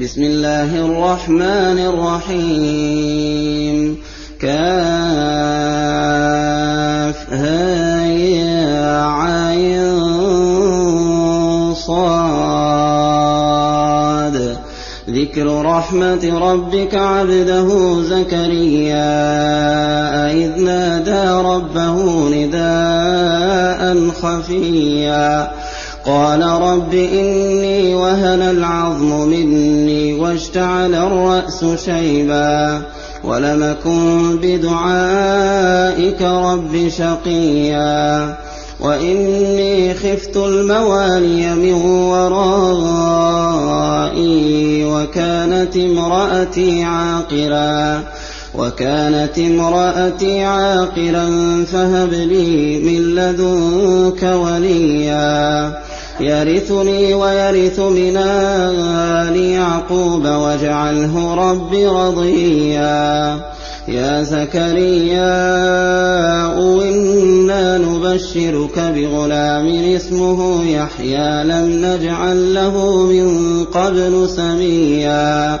بسم الله الرحمن الرحيم. كافها يا عين صاد. ذكر رحمة ربك عبده زكريا إذ نادى ربه نداء خفيا. قال رب إني وهن العظم مني واشتعل الرأس شيبا ولم أكن بدعائك رب شقيا وإني خفت الموالي من ورائي وكانت امرأتي عاقرا وكانت امرأتي عاقرا فهب لي من لدنك وليا يرثني ويرث من آل يعقوب واجعله رب رضيا. يا زكريا إنا نبشرك بغلام اسمه يحيى لم نجعل له من قبل سميا.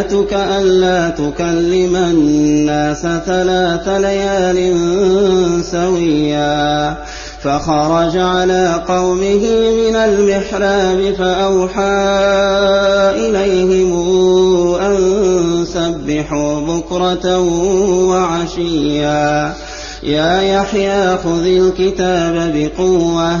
آيتك ألا تكلم الناس ثلاث ليال سويا. فخرج على قومه من المحراب فأوحى إليهم أن سبحوا بكرة وعشيا. يا يحيى خذ الكتاب بقوة.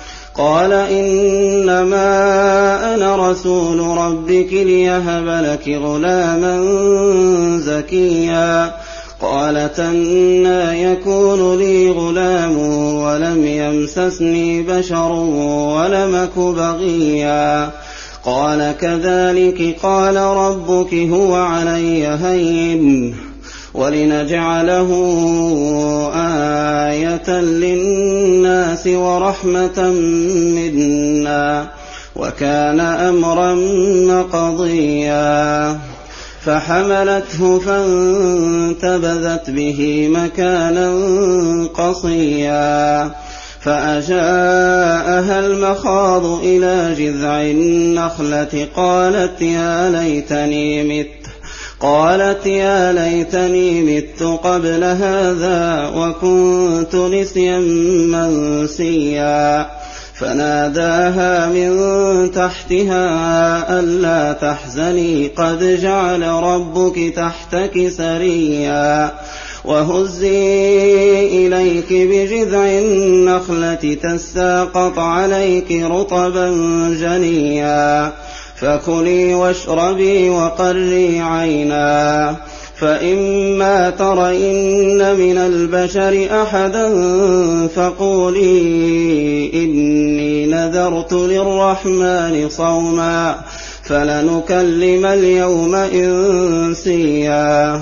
قال إنما أنا رسول ربك ليهب لك غلاما زكيا. قالت أنا يكون لي غلام ولم يمسسني بشر ولم أك بغيا. قال كذلك قال ربك هو علي هين. ولنجعله آية للناس ورحمة منا وكان أمرا مقضيا فحملته فانتبذت به مكانا قصيا فأجاءها المخاض إلى جذع النخلة قالت يا ليتني مت قالت يا ليتني مت قبل هذا وكنت نسيا منسيا. فناداها من تحتها ألا تحزني قد جعل ربك تحتك سريا. وهزي إليك بجذع النخلة تساقط عليك رطبا جنيا. فكلي واشربي وقري عينا. فإما ترين من البشر أحدا فقولي إني نذرت للرحمن صوما فلنكلم اليوم إنسيا.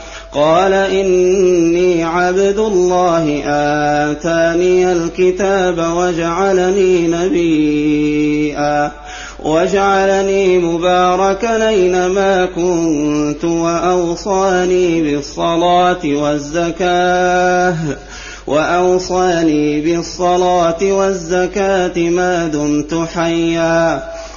قال إني عبد الله آتاني الكتاب وجعلني نبيا وجعلني مباركا أينما كنت وأوصاني بالصلاة والزكاة وأوصاني بالصلاة والزكاة ما دمت حيا.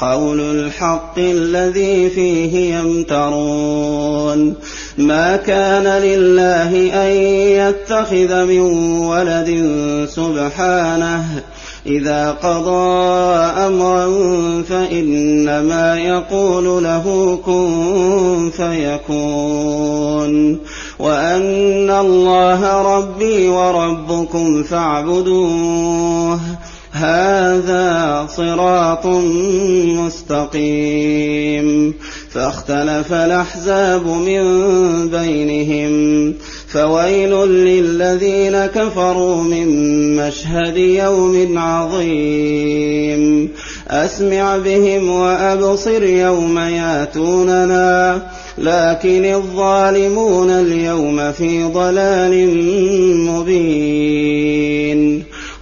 قول الحق الذي فيه يمترون. ما كان لله أن يتخذ من ولد سبحانه. إذا قضى أمرا فإنما يقول له كن فيكون. وأن الله ربي وربكم فاعبدوه. هذا صراط مستقيم. فاختلف الأحزاب من بينهم فويل للذين كفروا من مشهد يوم عظيم. أسمع بهم وأبصر يوم ياتوننا لكن الظالمون اليوم في ضلال مبين.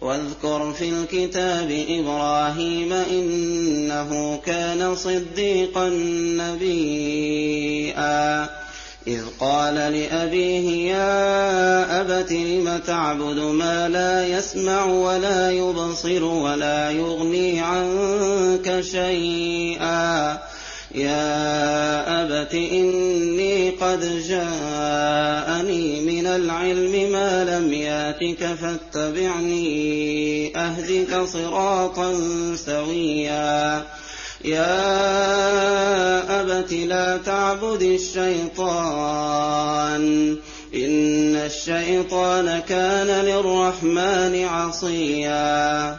واذكر في الكتاب إبراهيم إنه كان صديقا نبيا. إذ قال لأبيه يا أبت لم تعبد ما لا يسمع ولا يبصر ولا يغني عنك شيئا؟ يا أبت إني قد جاءني من العلم ما لم ياتك فاتبعني أهدك صراطا سويا. يا أبت لا تعبد الشيطان إن الشيطان كان للرحمن عصيا.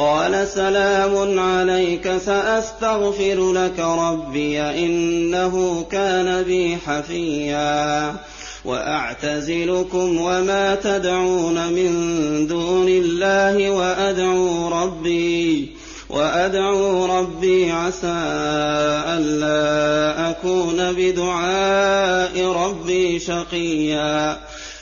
قال سلام عليك سأستغفر لك ربي إنه كان بي حفيا. وأعتزلكم وما تدعون من دون الله وأدعو ربي وأدعو ربي عسى ألا أكون بدعاء ربي شقيا.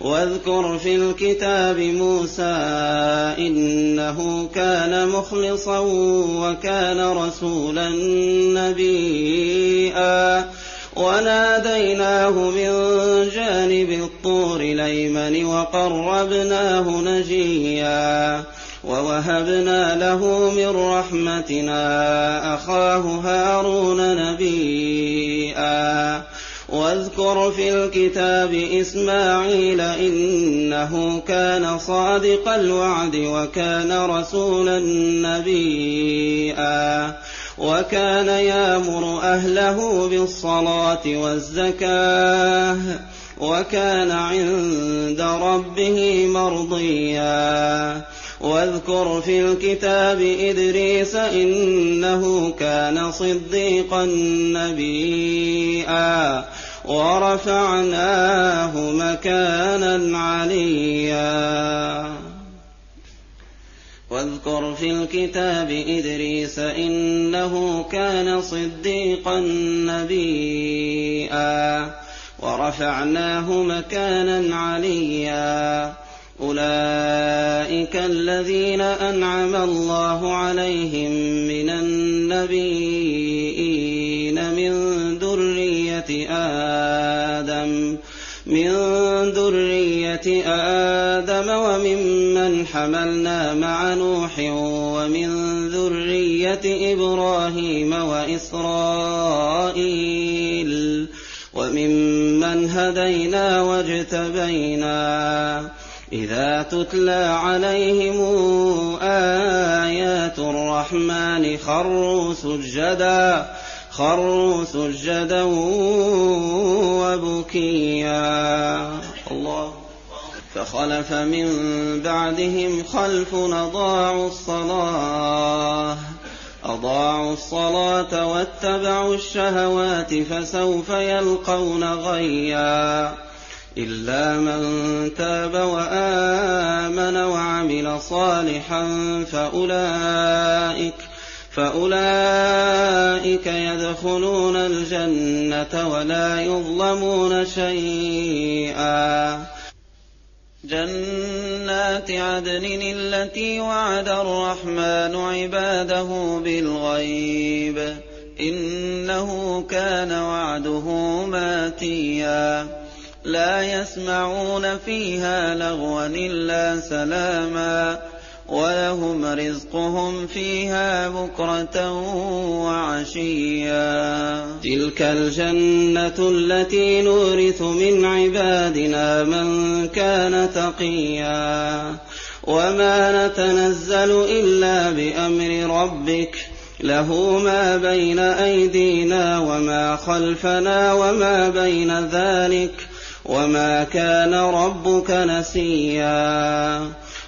واذكر في الكتاب موسى إنه كان مخلصا وكان رسولا نبيا. وناديناه من جانب الطور الأيمن وقربناه نجيا. ووهبنا له من رحمتنا أخاه هارون نبيا. واذكر في الكتاب إسماعيل إنه كان صادق الوعد وكان رسولا نبيا وكان يامر أهله بالصلاة والزكاة وكان عند ربه مرضيا واذكر في الكتاب إدريس إنه كان صديقا نبيا ورفعناه مكانا عليا. واذكر في الكتاب إدريس إنه كان صديقا نبيا. ورفعناه مكانا عليا. أولئك الذين أنعم الله عليهم من النبيين من ذرية آدم. من ذرية آدم وممن حملنا مع نوح ومن ذرية إبراهيم وإسرائيل وممن هدينا واجتبينا. إذا تتلى عليهم آيات الرحمن خروا سجدا. خروا سجدا وبكيا. الله. فخلف من بعدهم خلف أضاعوا الصلاة. أضاعوا الصلاة واتبعوا الشهوات فسوف يلقون غيّا. إلا من تاب وآمن وعمل صالحا فأولئك فأولئك يدخلون الجنة ولا يظلمون شيئا. جنات عدن التي وعد الرحمن عباده بالغيب إنه كان وعده ماتيا. لا يسمعون فيها لغوا إلا سلاما. ولهم رزقهم فيها بكرة وعشيا. تلك الجنة التي نورث من عبادنا من كان تقيا. وما نتنزل إلا بأمر ربك. له ما بين أيدينا وما خلفنا وما بين ذلك. وما كان ربك نسيا.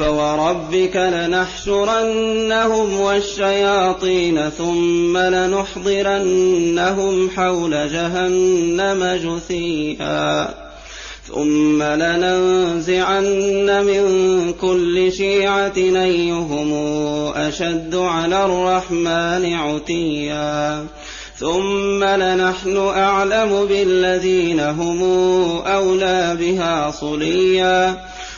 فوربك لنحشرنهم والشياطين ثم لنحضرنهم حول جهنم جثيا ثم لننزعن من كل شيعة أيهم أشد على الرحمن عتيا ثم لنحن أعلم بالذين هم أولى بها صليا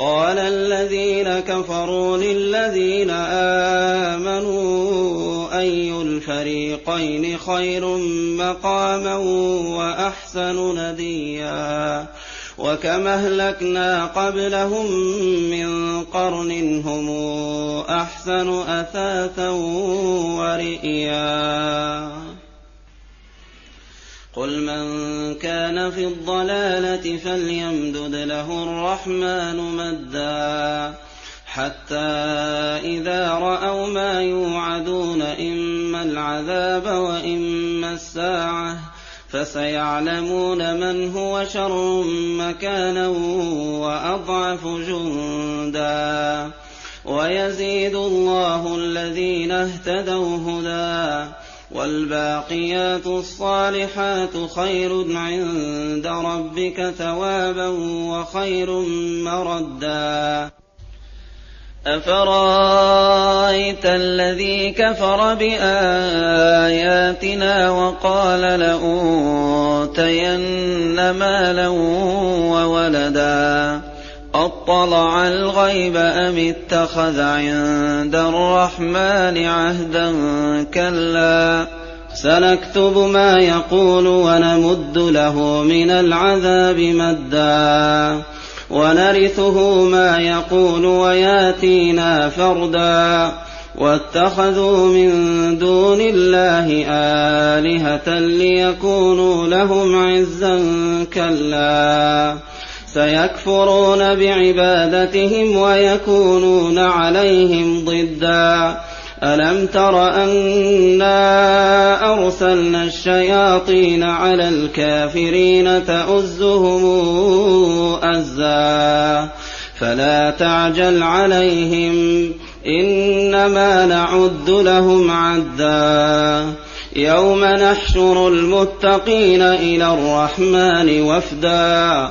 قال الذين كفروا للذين آمنوا أي الفريقين خير مقاما وأحسن نديا؟ وكم أهلكنا قبلهم من قرن هم أحسن أثاثا ورئيا؟ قل من كان في الضلالة فليمدد له الرحمن مدا حتى إذا رأوا ما يوعدون إما العذاب وإما الساعة فسيعلمون من هو شر مكانا واضعف جندا ويزيد الله الذين اهتدوا هدى والباقيات الصالحات خير عند ربك ثوابا وخير مردا. أفرأيت الذي كفر بآياتنا وقال لأوتين مالا وولدا؟ أطلع الغيب أم اتخذ عند الرحمن عهدا كلا؟ سنكتب ما يقول ونمد له من العذاب مدا. ونرثه ما يقول وياتينا فردا. واتخذوا من دون الله آلهة ليكونوا لهم عزا كلا. سيكفرون بعبادتهم ويكونون عليهم ضدا. ألم تر أنا أرسلنا الشياطين على الكافرين تؤزهم أزا؟ فلا تعجل عليهم إنما نعد لهم عدا. يوم نحشر المتقين إلى الرحمن وفدا.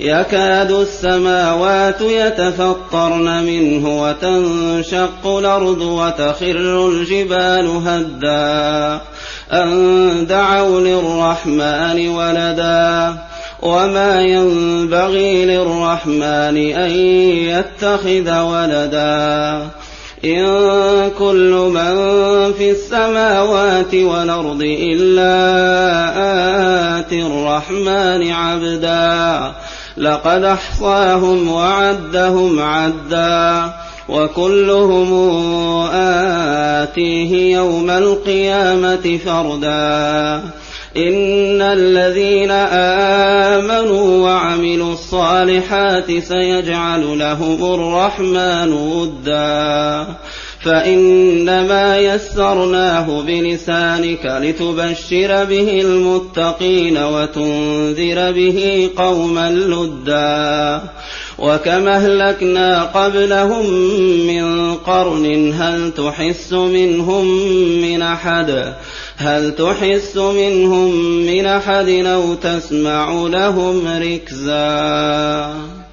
يكاد السماوات يتفطرن منه وتنشق الأرض وتخر الجبال هدا. أن دعوا للرحمن ولدا. وما ينبغي للرحمن أن يتخذ ولدا. إن كل من في السماوات والأرض إلا آتي الرحمن عبدا. لقد أحصاهم وعدهم عدا وكلهم آتيه يوم القيامة فردا. إن الذين آمنوا وعملوا الصالحات سيجعل لهم الرحمن ودا. فإنما يسرناه بلسانك لتبشر به المتقين وتنذر به قوما لدا وكم أهلكنا قبلهم من قرن هل تحس منهم من أحد؟ هل تحس منهم من أحد أو تسمع لهم ركزا؟